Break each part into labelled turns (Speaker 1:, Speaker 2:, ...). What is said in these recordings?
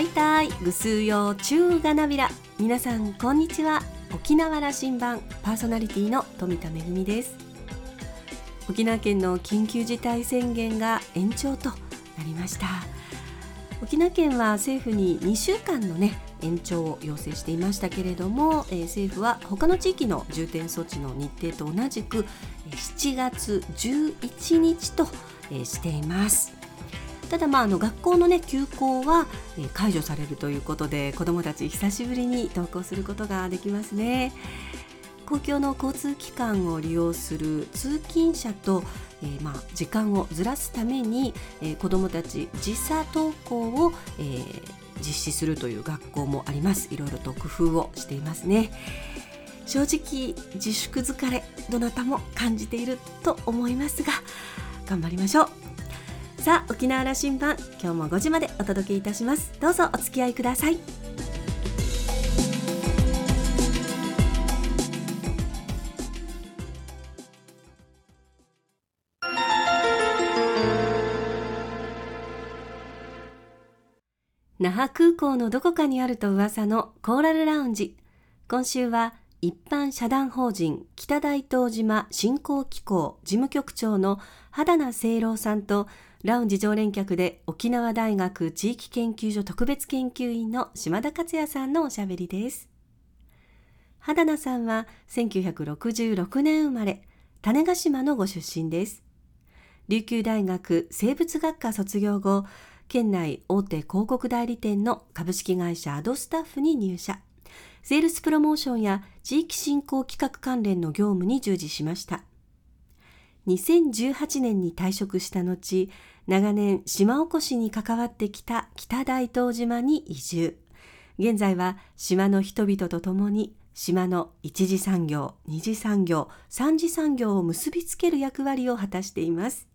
Speaker 1: はいたいぐすうようちゅうがなびら。皆さんこんにちは。沖縄羅針盤パーソナリティの富田恵です。沖縄県の緊急事態宣言が延長となりました。沖縄県は政府に2週間のね延長を要請していましたけれども、えー、政府は他の地域の重点措置の日程と同じく7月11日と、えー、しています。ただまああの学校のね休校は、解除されるということで子どもたち久しぶりに登校することができますね。公共の交通機関を利用する通勤者と、えー、まあ時間をずらすために、えー、子どもたち時差登校を、えー、実施するという学校もあります。いろいろと工夫をしていますね。正直自粛疲れどなたも感じていると思いますが頑張りましょう。さあ沖縄羅針盤今日も5時までお届けいたします。どうぞお付き合いください。那覇空港のどこかにあると噂のコーラルラウンジ。今週は一般社団法人北大東島振興機構事務局長の肌名清郎さんとラウンジ常連客で沖縄大学地域研究所特別研究員の島田克也さんのおしゃべりです。肌名さんは1966年生まれ、種子島のご出身です。琉球大学生物学科卒業後、県内大手広告代理店の株式会社アドスタッフに入社。セールスプロモーションや地域振興企画関連の業務に従事しました。2018年に退職した後、長年島おこしに関わってきた北大東島に移住。現在は島の人々と共に島の一次産業、二次産業、三次産業を結びつける役割を果たしています。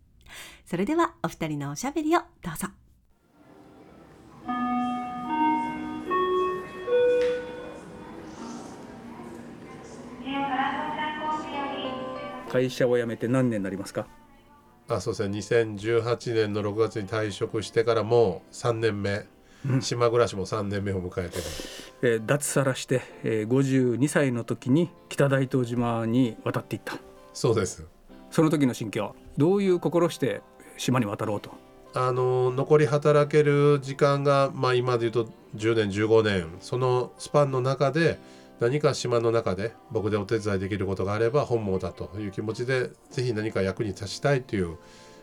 Speaker 1: それではお二人のおしゃべりをどうぞ。
Speaker 2: 会社を辞めて何年になりますか？
Speaker 3: あそうですね。2018年の6月に退職してからもう3年目、うん、島暮らしも3年目を迎えてる、
Speaker 2: えー、脱サラして、えー、52歳の時に北大東島に渡っていった。
Speaker 3: そうです。
Speaker 2: その時の心境どういう心して島に渡ろうと？
Speaker 3: あの残り働ける時間が、まあ、今で言うと10年15年。そのスパンの中で何か島の中で僕でお手伝いできることがあれば本望だという気持ちでぜひ何か役に立ちたいという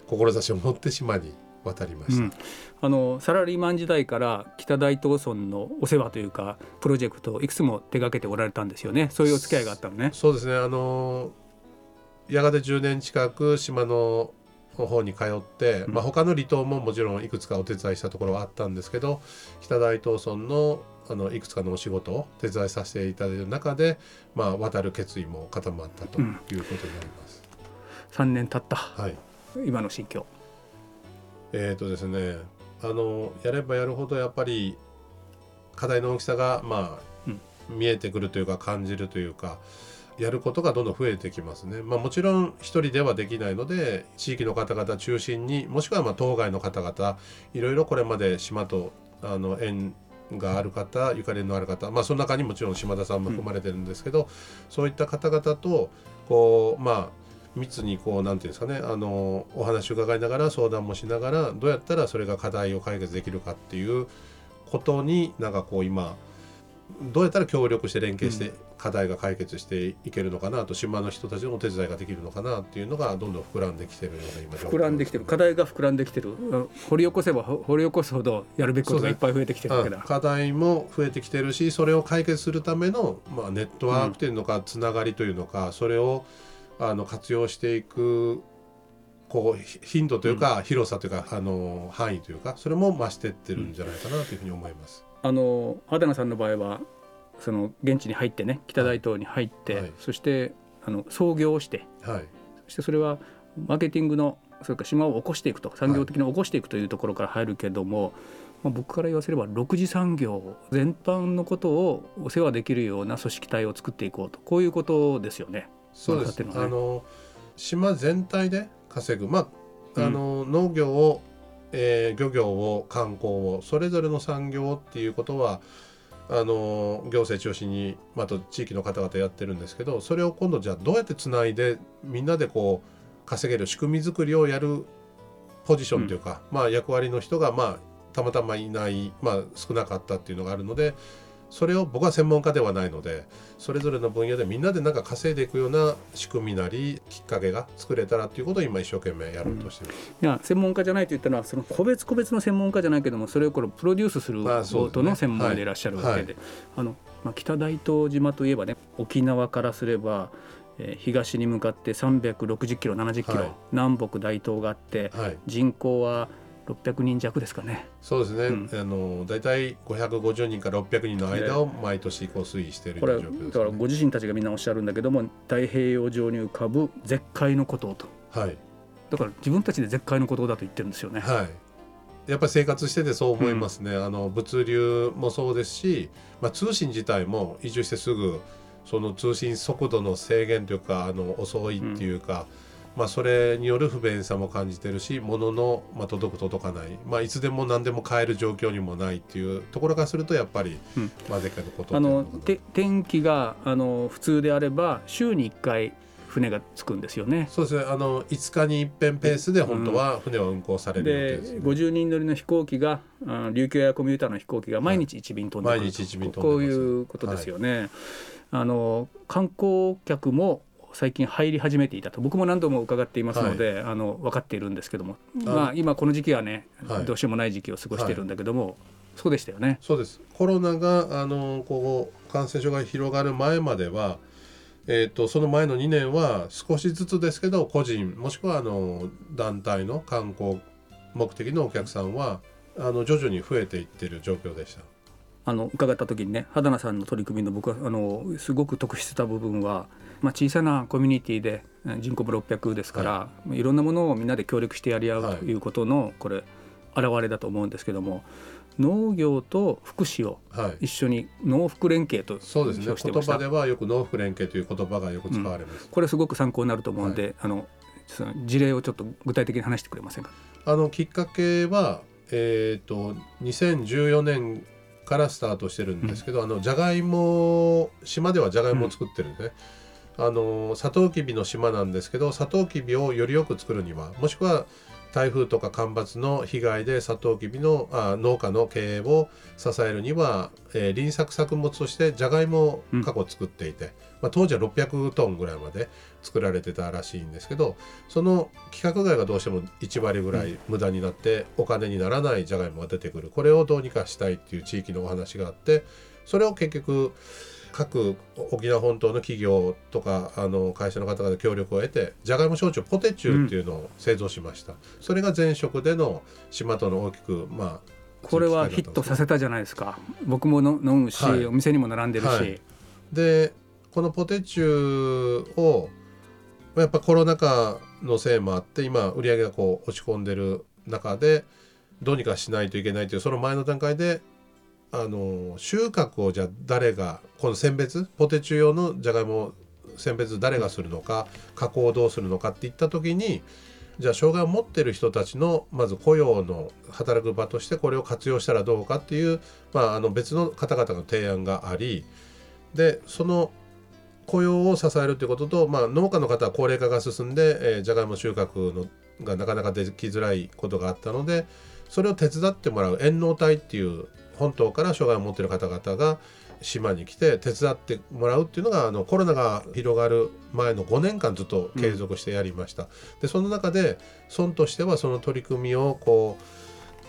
Speaker 3: 志を持って島に渡りました、うん、
Speaker 2: あのサラリーマン時代から北大東村のお世話というかプロジェクトをいくつも手がけておられたんですよね。そういうお付き合いがあったのね。
Speaker 3: そうですね。あのやがて10年近く島の方に通って、まあ、他の離島ももちろんいくつかお手伝いしたところはあったんですけど北大東村のあのいくつかのお仕事を手伝いさせていただいる中で、まあ、渡る決意も固まったということになります。
Speaker 2: うん、3年経った、
Speaker 3: はい、
Speaker 2: 今の心境。
Speaker 3: えっ、ー、とですねあのやればやるほどやっぱり課題の大きさが、まあ、うん、見えてくるというか感じるというかやることがどんどん増えてきますね。まあ、もちろん一人ではできないので地域の方々中心にもしくはまあ当該の方々いろいろこれまで島とあの縁がある方ゆかりのある方まあその中にもちろん島田さんも含まれてるんですけど、うん、そういった方々とこうまあ密にこう何て言うんですかねあのお話を伺いながら相談もしながらどうやったらそれが課題を解決できるかっていうことになんかこう今どうやったら協力して連携して課題が解決していけるのかなと島の人たちのお手伝いができるのかなっていうのがどんどん膨らんできてるような今
Speaker 2: 膨らんできてる。課題が膨らんできてる。掘り起こせば掘り起こすほどやるべきことがいっぱい増えてきてるわけだ、
Speaker 3: 課題も増えてきてるしそれを解決するための、まあ、ネットワークというのか、つながりというのかそれをあの活用していくこう頻度というか、広さというかあの範囲というかそれも増してってるんじゃないかなというふうに思います。
Speaker 2: あのアダナさんの場合はその現地に入ってね北大東に入って、はい、そしてあの創業をして、はい、そしてそれはマーケティングのそれから島を起こしていくと産業的に起こしていくというところから入るけども、はい、まあ、僕から言わせれば6次産業全般のことをお世話できるような組織体を作っていこうと。こういうことですよね。
Speaker 3: そうです、ね、あの島全体で稼ぐ、まああの、うん、農業をえー、漁業を観光をそれぞれの産業っていうことはあの行政中心にあと地域の方々やってるんですけどそれを今度じゃあどうやってつないでみんなでこう稼げる仕組み作りをやるポジションというか、うん、まあ役割の人がまあたまたまいない、まあ、少なかったっていうのがあるのでそれを僕は専門家ではないのでそれぞれの分野でみんなでなんか稼いでいくような仕組みなりきっかけが作れたらっていうことを今一生懸命やろうとしてる、
Speaker 2: うん、いや専門家じゃないと言ったのはその個別個別の専門家じゃないけどもそれをこれプロデュースすることの専門家でいらっしゃるわけで、あのまあ、北大東島といえばね沖縄からすればえー、東に向かって360キロ70キロ、はい、南北大東があって、はい、人口は600人弱ですかね。
Speaker 3: そうですね。うん、あの大体550人から600人の間を毎年こう推移している
Speaker 2: これ、だからご自身たちがみんなおっしゃるんだけども、太平洋上に浮かぶ絶海の孤島と。はい。だから自分たちで絶海の孤島だと言ってるんですよね。
Speaker 3: はい。やっぱり生活しててそう思いますね。うん、あの物流もそうですし、まあ通信自体も移住してすぐその通信速度の制限というかあの遅いっていうか。うんまあ、それによる不便さも感じてるし物の、まあ、届く届かない、まあ、いつでも何でも買える状況にもないっていうところからするとやっぱり、うん、まあ、でっかいこと
Speaker 2: あのて天気があの普通であれば週に1回船が着くんですよね。
Speaker 3: そうですね。あの5日に一遍ペースで本当は船は運航される
Speaker 2: 予定です、ね、で50人乗りの飛行機があ琉球エアコミューターの飛行機が毎日1便飛んでくる、はい、毎日1便飛んでこういうことですよね。はい、あの観光客も最近入り始めていたと。僕も何度も伺っていますので、はい、あの分かっているんですけども。まあ、今この時期はね、はい、どうしようもない時期を過ごしているんだけども、はい、そうでしたよね。
Speaker 3: そうです。コロナがあのこう感染症が広がる前まではえーと、その前の2年は少しずつですけど個人もしくはあの団体の観光目的のお客さんはあの徐々に増えていってる状況でした。
Speaker 2: あの伺った時にね肌名さんの取り組みの僕はあのすごく得してた部分はまあ、小さなコミュニティで人口も600ですから、はい、いろんなものをみんなで協力してやり合うということのこれ現れだと思うんですけども農業と福祉を一緒に農福連携と、はい、
Speaker 3: そうですね。言葉ではよく農福連携という言葉がよく使われます、うん、
Speaker 2: これすごく参考になると思うんで、はい、あのその事例をちょっと具体的に話してくれませんか？
Speaker 3: あのきっかけはえっ、ー、と2014年からスタートしてるんですけど、うん、あのじゃがいも島ではじゃがいもを作ってるんですね、うんあのサトウキビの島なんですけどサトウキビをよりよく作るにはもしくは台風とか干ばつの被害でサトウキビのあ農家の経営を支えるには、えー、輪作作物としてじゃがいもを過去作っていて、うん、まあ、当時は600トンぐらいまで作られてたらしいんですけどその規格外がどうしても1割ぐらい無駄になってお金にならないじゃがいもが出てくる。これをどうにかしたいっていう地域のお話があってそれを結局各沖縄本島の企業とかあの会社の方々協力を得てじゃがいも焼酎ポテチューっていうのを製造しました、うん、それが前職での島との大きくまあ
Speaker 2: これはヒットさせたじゃないですか。僕もの飲むし、はい、お店にも並んでるし、はい、
Speaker 3: でこのポテチューをやっぱコロナ禍のせいもあって今売り上げがこう落ち込んでる中でどうにかしないといけないというその前の段階であの収穫をじゃあ誰がこの選別ポテチ用のじゃがいも選別誰がするのか加工をどうするのかっていった時にじゃあ障害を持ってる人たちのまず雇用の働く場としてこれを活用したらどうかっていう、まあ、あの別の方々の提案がありでその雇用を支えるということと、まあ、農家の方は高齢化が進んで、えー、じゃがいも収穫のがなかなかできづらいことがあったのでそれを手伝ってもらう遠納隊っていう本島から障害を持っている方々が島に来て手伝ってもらうっていうのがあのコロナが広がる前の5年間ずっと継続してやりました。うん、でその中で村としてはその取り組みをこ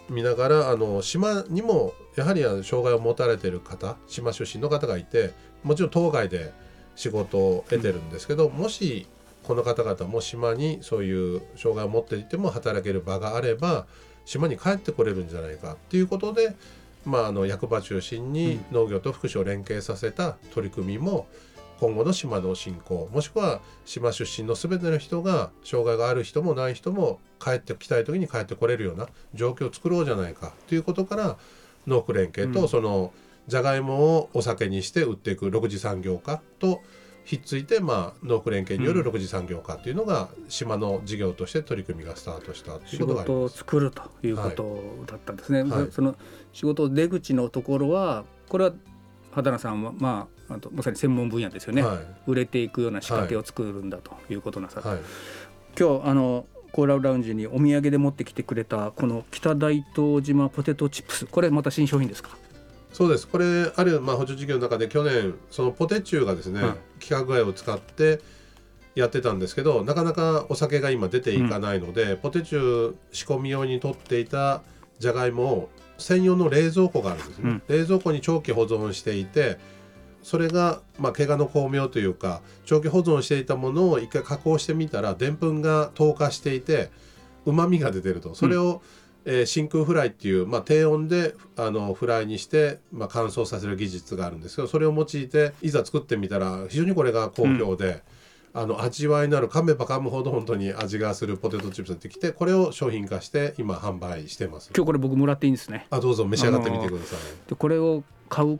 Speaker 3: う見ながらあの島にもやはり障害を持たれてる方島出身の方がいてもちろん当該で仕事を得てるんですけど、うん、もしこの方々も島にそういう障害を持っていても働ける場があれば島に帰ってこれるんじゃないかっていうことでまあ、あの役場中心に農業と福祉を連携させた取り組みも今後の島の振興もしくは島出身の全ての人が障害がある人もない人も帰ってきたい時に帰ってこれるような状況を作ろうじゃないかということから農区連携とそのじゃがいもをお酒にして売っていく6次産業化とひっついて、まあ、農夫連携による6次産業化っていうのが、島の事業として取り組みがスタートした
Speaker 2: 仕事を作るということだったんですね。はい、その仕事出口のところはこれは畑中さんは、まあ、あとまさに専門分野ですよね、はい、売れていくような仕掛けを作るんだということなさ、はい、今日あのコーラルラウンジにお土産で持ってきてくれたこの北大東島ポテトチップス。これまた新商品ですか？
Speaker 3: そうです。これあるまあ補助事業の中で去年そのポテチューがですね、うん、規格外を使ってやってたんですけどなかなかお酒が今出ていかないので、うん、ポテチュー仕込み用に取っていたじゃがいもを専用の冷蔵庫があるんですね、うん、冷蔵庫に長期保存していてそれがまあ怪我の巧妙というか長期保存していたものを一回加工してみたらでんぷんが透過していてうまみが出てると。それを、うんえー、真空フライっていう、まあ、低温であのフライにして、まあ、乾燥させる技術があるんですけどそれを用いていざ作ってみたら非常にこれが好評で。うん、あの味わいのある噛めば噛むほど本当に味がするポテトチップスができてこれを商品化して今販売してます。
Speaker 2: 今日これ僕もらっていいんですね。
Speaker 3: あどうぞ召し上がってみてください。
Speaker 2: でこれを買う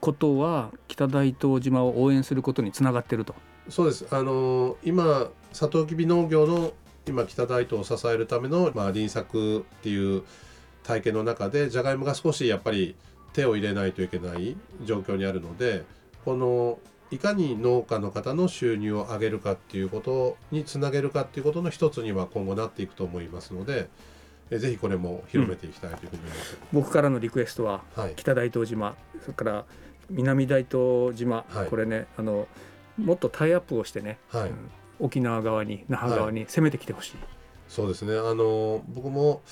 Speaker 2: ことは北大東島を応援することにつながってると。
Speaker 3: そうです。あの今サトウキビ農業の今北大東を支えるための、まあ、輪作っていう体験の中でじゃがいもが少しやっぱり手を入れないといけない状況にあるのでこのいかに農家の方の収入を上げるかっていうことにつなげるかっていうことの一つには今後なっていくと思いますのでえぜひこれも広めていきたいというふうに思います、
Speaker 2: うん、僕からのリクエストは、はい、北大東島それから南大東島、はい、これねあのもっとタイアップをしてね、はい、うん沖縄側に那覇側に攻めてきてほしい、はい、
Speaker 3: そうですね。あの僕も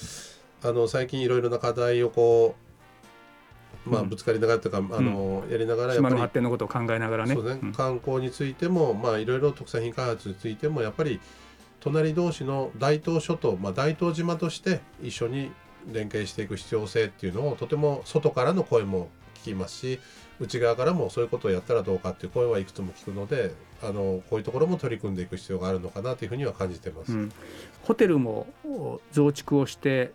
Speaker 3: あの最近いろいろな課題をこうまあ、ぶつかりながらというか、うん、あのやりながら
Speaker 2: 島の発展のことを考えながらね、
Speaker 3: ね。うん、観光についても、まあ、いろいろ特産品開発についてもやっぱり隣同士の大東諸島、まあ、大東島として一緒に連携していく必要性っていうのをとても外からの声も聞きますし内側からもそういうことをやったらどうかっていう声はいくつも聞くのであのこういうところも取り組んでいく必要があるのかなというふうには感じてます、うん、
Speaker 2: ホテルも増築をして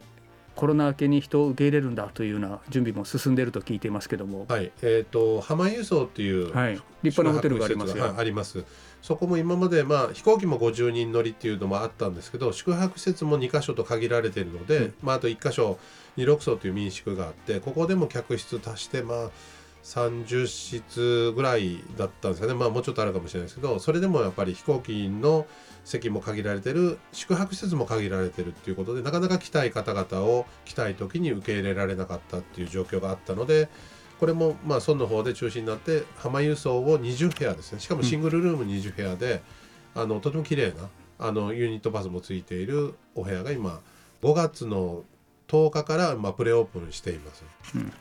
Speaker 2: コロナ明けに人を受け入れるんだというような準備も進んでいると聞いていますけども、
Speaker 3: はい。えーと、浜輸送っていう、
Speaker 2: はい、立派なホテルがあります
Speaker 3: あります。そこも今まで、まあ、飛行機も50人乗りっていうのもあったんですけど宿泊施設も2か所と限られているので、うん、まあ、あと1か所二六層という民宿があってここでも客室足してまあ30室ぐらいだったんですかね。まあもうちょっとあるかもしれないですけどそれでもやっぱり飛行機の席も限られてる宿泊施設も限られてるっていうことでなかなか来たい方々を来たい時に受け入れられなかったっていう状況があったのでこれもまあ村の方で中心になって浜輸送を20部屋ですね。しかもシングルルーム20部屋で、うん、あのとても綺麗なあのユニットバスもついているお部屋が今5月の10日からまあプレオープンしています。
Speaker 2: うん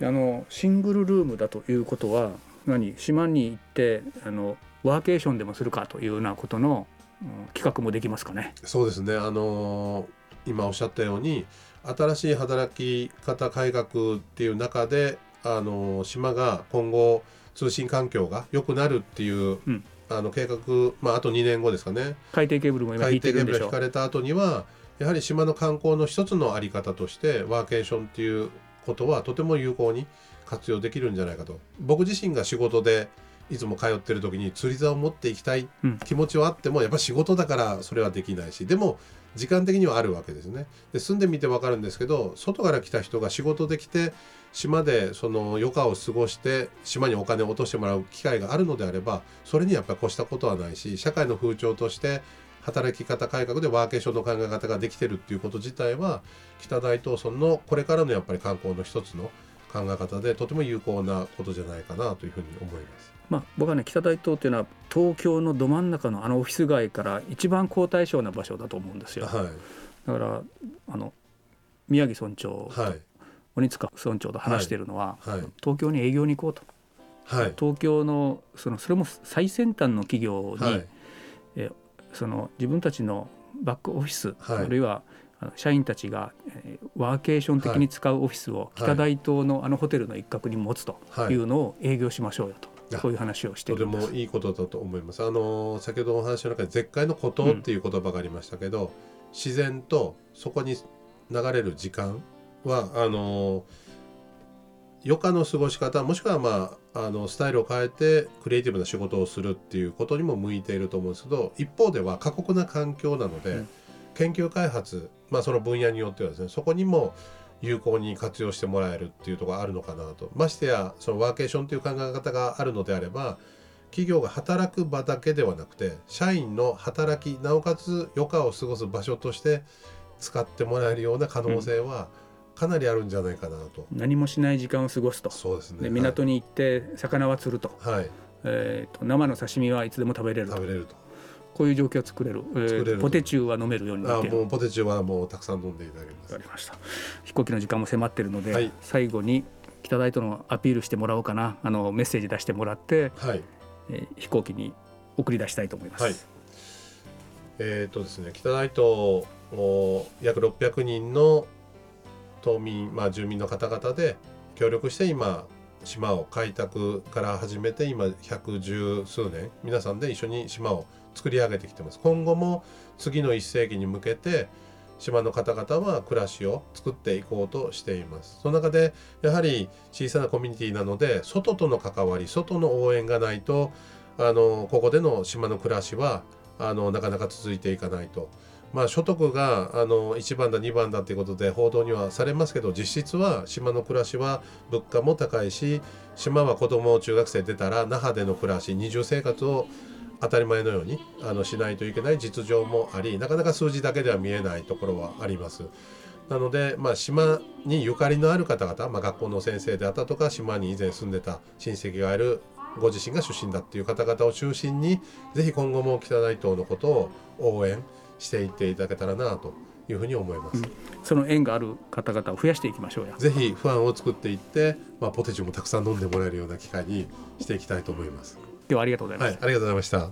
Speaker 2: あのシングルルームだということは何？島に行ってあのワーケーションでもするかというようなことの、うん、企画もできますかね。
Speaker 3: そうですね。あのー、今おっしゃったように新しい働き方改革っていう中で、あのー、島が今後通信環境が良くなるっていう、うん、あの計画、まあ、あと2年後ですかね。
Speaker 2: 海底ケーブルも今引いてるんでしょ
Speaker 3: 引かれた後にはやはり島の観光の一つの在り方としてワーケーションっていうことはとても有効に活用できるんじゃないかと。僕自身が仕事でいつも通ってる時に釣り竿を持っていきたい気持ちはあっても、やっぱ仕事だからそれはできないし。でも時間的にはあるわけですね。で住んでみて分かるんですけど外から来た人が仕事で来て島でその余暇を過ごして島にお金を落としてもらう機会があるのであればそれにやっぱり越したことはないし社会の風潮として働き方改革でワーケーションの考え方ができてるっていうこと自体は北大東村のこれからのやっぱり観光の一つの考え方でとても有効なことじゃないかなというふうに思います。
Speaker 2: まあ、僕はね北大東っていうのは東京のど真ん中のあのオフィス街から一番好対象な場所だと思うんですよ。はい、だからあの宮城村長と、鬼塚村長と話しているのは、はいはい、東京に営業に行こうと。はい、東京のそのそれも最先端の企業に、はい、えその自分たちのバックオフィス、はい、あるいは社員たちがワーケーション的に使うオフィスを北大東のあのホテルの一角に持つというのを営業しましょうよと。そういう話をして
Speaker 3: とてもいいことだと思います。あの先ほどお話の中で絶海の孤島っていう言葉がありましたけど、うん、自然とそこに流れる時間はあの余暇の過ごし方もしくはまああのスタイルを変えてクリエイティブな仕事をするっていうことにも向いていると思うんですけど一方では過酷な環境なので、うん、研究開発、まあ、その分野によってはですねそこにも有効に活用してもらえるっていうところがあるのかなと。ましてやそのワーケーションという考え方があるのであれば企業が働く場だけではなくて社員の働きなおかつ余暇を過ごす場所として使ってもらえるような可能性はかなりあるんじゃないかなと、
Speaker 2: うん、何もしない時間を過ごすと。
Speaker 3: そうですね。
Speaker 2: で港に行って魚は釣ると,、はい。えーと、生の刺身はいつでも食べれる
Speaker 3: 食べれると。
Speaker 2: こういう状況を作れる,、えー、ポテチューは飲めるようになって
Speaker 3: あもうポテチューはもうたくさん飲んでいただけます。
Speaker 2: わかりました。飛行機の時間も迫ってるので、はい、最後に北大とのアピールしてもらおうかな。あのメッセージ出してもらって、はい。えー、飛行機に送り出したいと思います。はい、
Speaker 3: えっ、ー、とですね北大東約600人の島民、まあ、住民の方々で協力して今島を開拓から始めて今百十数年皆さんで一緒に島を作り上げてきてます今後も次の1世紀に向けて島の方々は暮らしを作っていこうとしていますその中でやはり小さなコミュニティなので外との関わり外の応援がないとあのここでの島の暮らしはあのなかなか続いていかないと。まあ、所得があの1番だ2番だということで報道にはされますけど実質は島の暮らしは物価も高いし島は子ども中学生出たら那覇での暮らし二重生活を当たり前のようにあのしないといけない実情もありなかなか数字だけでは見えないところはあります。なので、まあ、島にゆかりのある方々、まあ、学校の先生であったとか島に以前住んでた親戚がいるご自身が出身だっていう方々を中心にぜひ今後も北大東のことを応援していっていただけたらなというふうに思います、うん、
Speaker 2: その縁がある方々を増やしていきましょうや。
Speaker 3: ぜひファンを作っていって、まあ、ポテチもたくさん飲んでもらえるような機会にしていきたいと思います。
Speaker 2: ではありがとうございます、はい、
Speaker 3: ありがとうございました。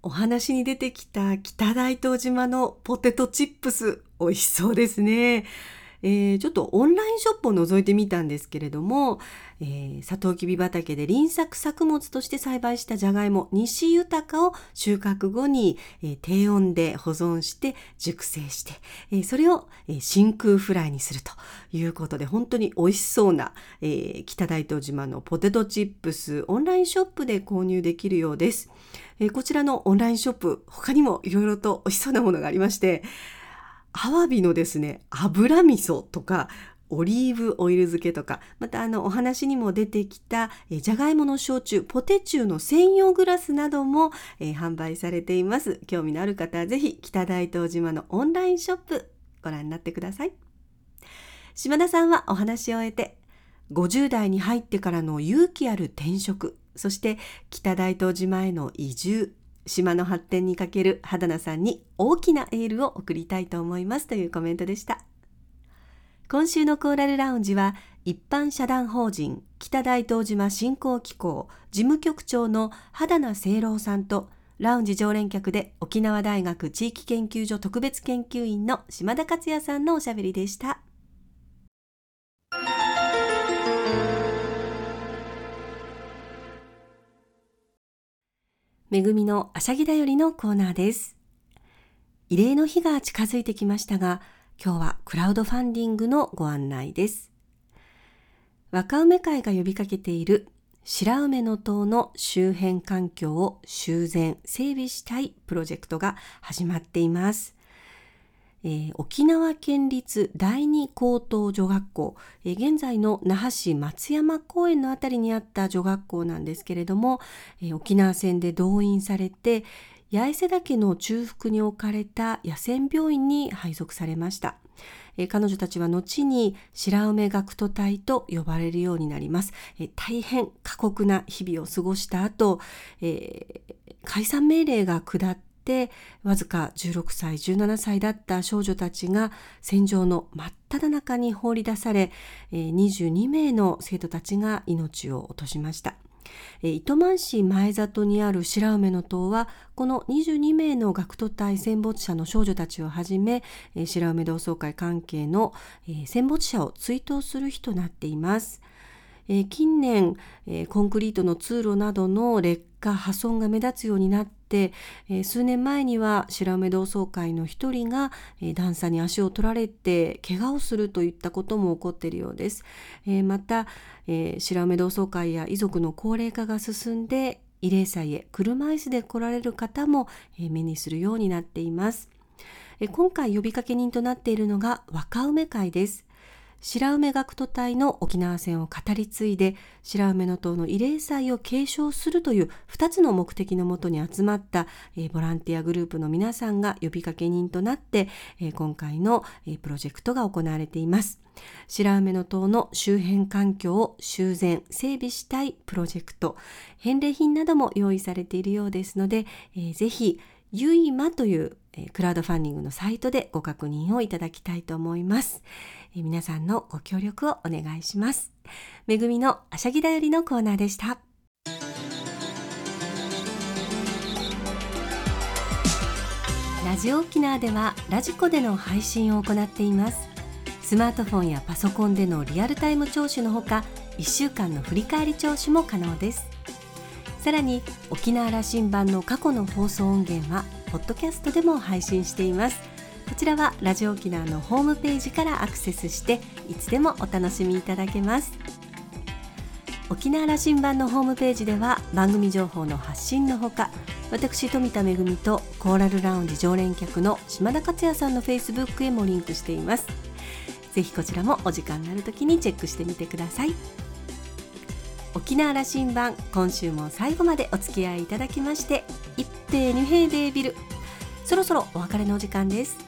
Speaker 1: お話に出てきた北大東島のポテトチップス美味しそうですねえー、ちょっとオンラインショップを覗いてみたんですけれども、えー、サトウキビ畑で輪作作物として栽培したじゃがいも西豊を収穫後に、えー、低温で保存して熟成して、えー、それを、えー、真空フライにするということで本当に美味しそうな、えー、北大東島のポテトチップスオンラインショップで購入できるようです。えー、こちらのオンラインショップ他にもいろいろと美味しそうなものがありましてアワビのですね油味噌とかオリーブオイル漬けとかまたあのお話にも出てきたえじゃがいもの焼酎ポテチューの専用グラスなども、え、販売されています。興味のある方はぜひ北大東島のオンラインショップご覧になってください。島田さんはお話を終えて50代に入ってからの勇気ある転職そして北大東島への移住島の発展にかける肌名さんに大きなエールを送りたいと思いますというコメントでした今週のコーラルラウンジは一般社団法人北大東島振興機構事務局長の肌名清郎さんとラウンジ常連客で沖縄大学地域研究所特別研究員の島田克也さんのおしゃべりでした。めぐみのあしゃぎだよりのコーナーです。異例の日が近づいてきましたが、今日はクラウドファンディングのご案内です。若梅会が呼びかけている白梅の塔の周辺環境を修繕、整備したいプロジェクトが始まっています。えー、沖縄県立第二高等女学校、えー、現在の那覇市松山公園の辺りにあった女学校なんですけれども、えー、沖縄戦で動員されて八重瀬岳の中腹に置かれた野戦病院に配属されました。え彼女たちは後に白梅学徒隊と呼ばれるようになります。え大変過酷な日々を過ごした後、え解散命令が下ってわずか16歳17歳だった少女たちが戦場の真っ只中に放り出され22名の生徒たちが命を落としました。糸満市前里にある白梅の塔はこの22名の学徒隊戦没者の少女たちをはじめ白梅同窓会関係の戦没者を追悼する日となっています。近年コンクリートの通路などの劣化破損が目立つようになっ、えー、数年前には白梅同窓会の一人が、えー、段差に足を取られて怪我をするといったことも起こっているようです。えー、また、えー、白梅同窓会や遺族の高齢化が進んで慰霊祭へ車椅子で来られる方も、え、目にするようになっています。え今回呼びかけ人となっているのが若梅会です。白梅学徒隊の沖縄戦を語り継いで白梅の塔の慰霊祭を継承するという2つの目的のもとに集まった、えー、ボランティアグループの皆さんが呼びかけ人となって、えー、今回の、えー、プロジェクトが行われています。白梅の塔の周辺環境を修繕整備したいプロジェクト返礼品なども用意されているようですので、えー、ぜひゆいまというクラウドファンディングのサイトでご確認をいただきたいと思います。皆さんのご協力をお願いします。めぐみのあしゃぎだよりのコーナーでした。ラジオ沖縄ではラジコでの配信を行っています。スマートフォンやパソコンでのリアルタイム聴取のほか、1週間の振り返り聴取も可能です。さらに沖縄羅針盤の過去の放送音源はポッドキャストでも配信していますこちらはラジオ沖縄のホームページからアクセスしていつでもお楽しみいただけます。沖縄羅針盤のホームページでは番組情報の発信のほか私富田恵とコーラルラウンジ常連客の島田克也さんのフェイスブックへもリンクしています。ぜひこちらもお時間のある時にチェックしてみてください。沖縄羅針盤今週も最後までお付き合いいただきまして一平二平デービル。そろそろお別れのお時間です。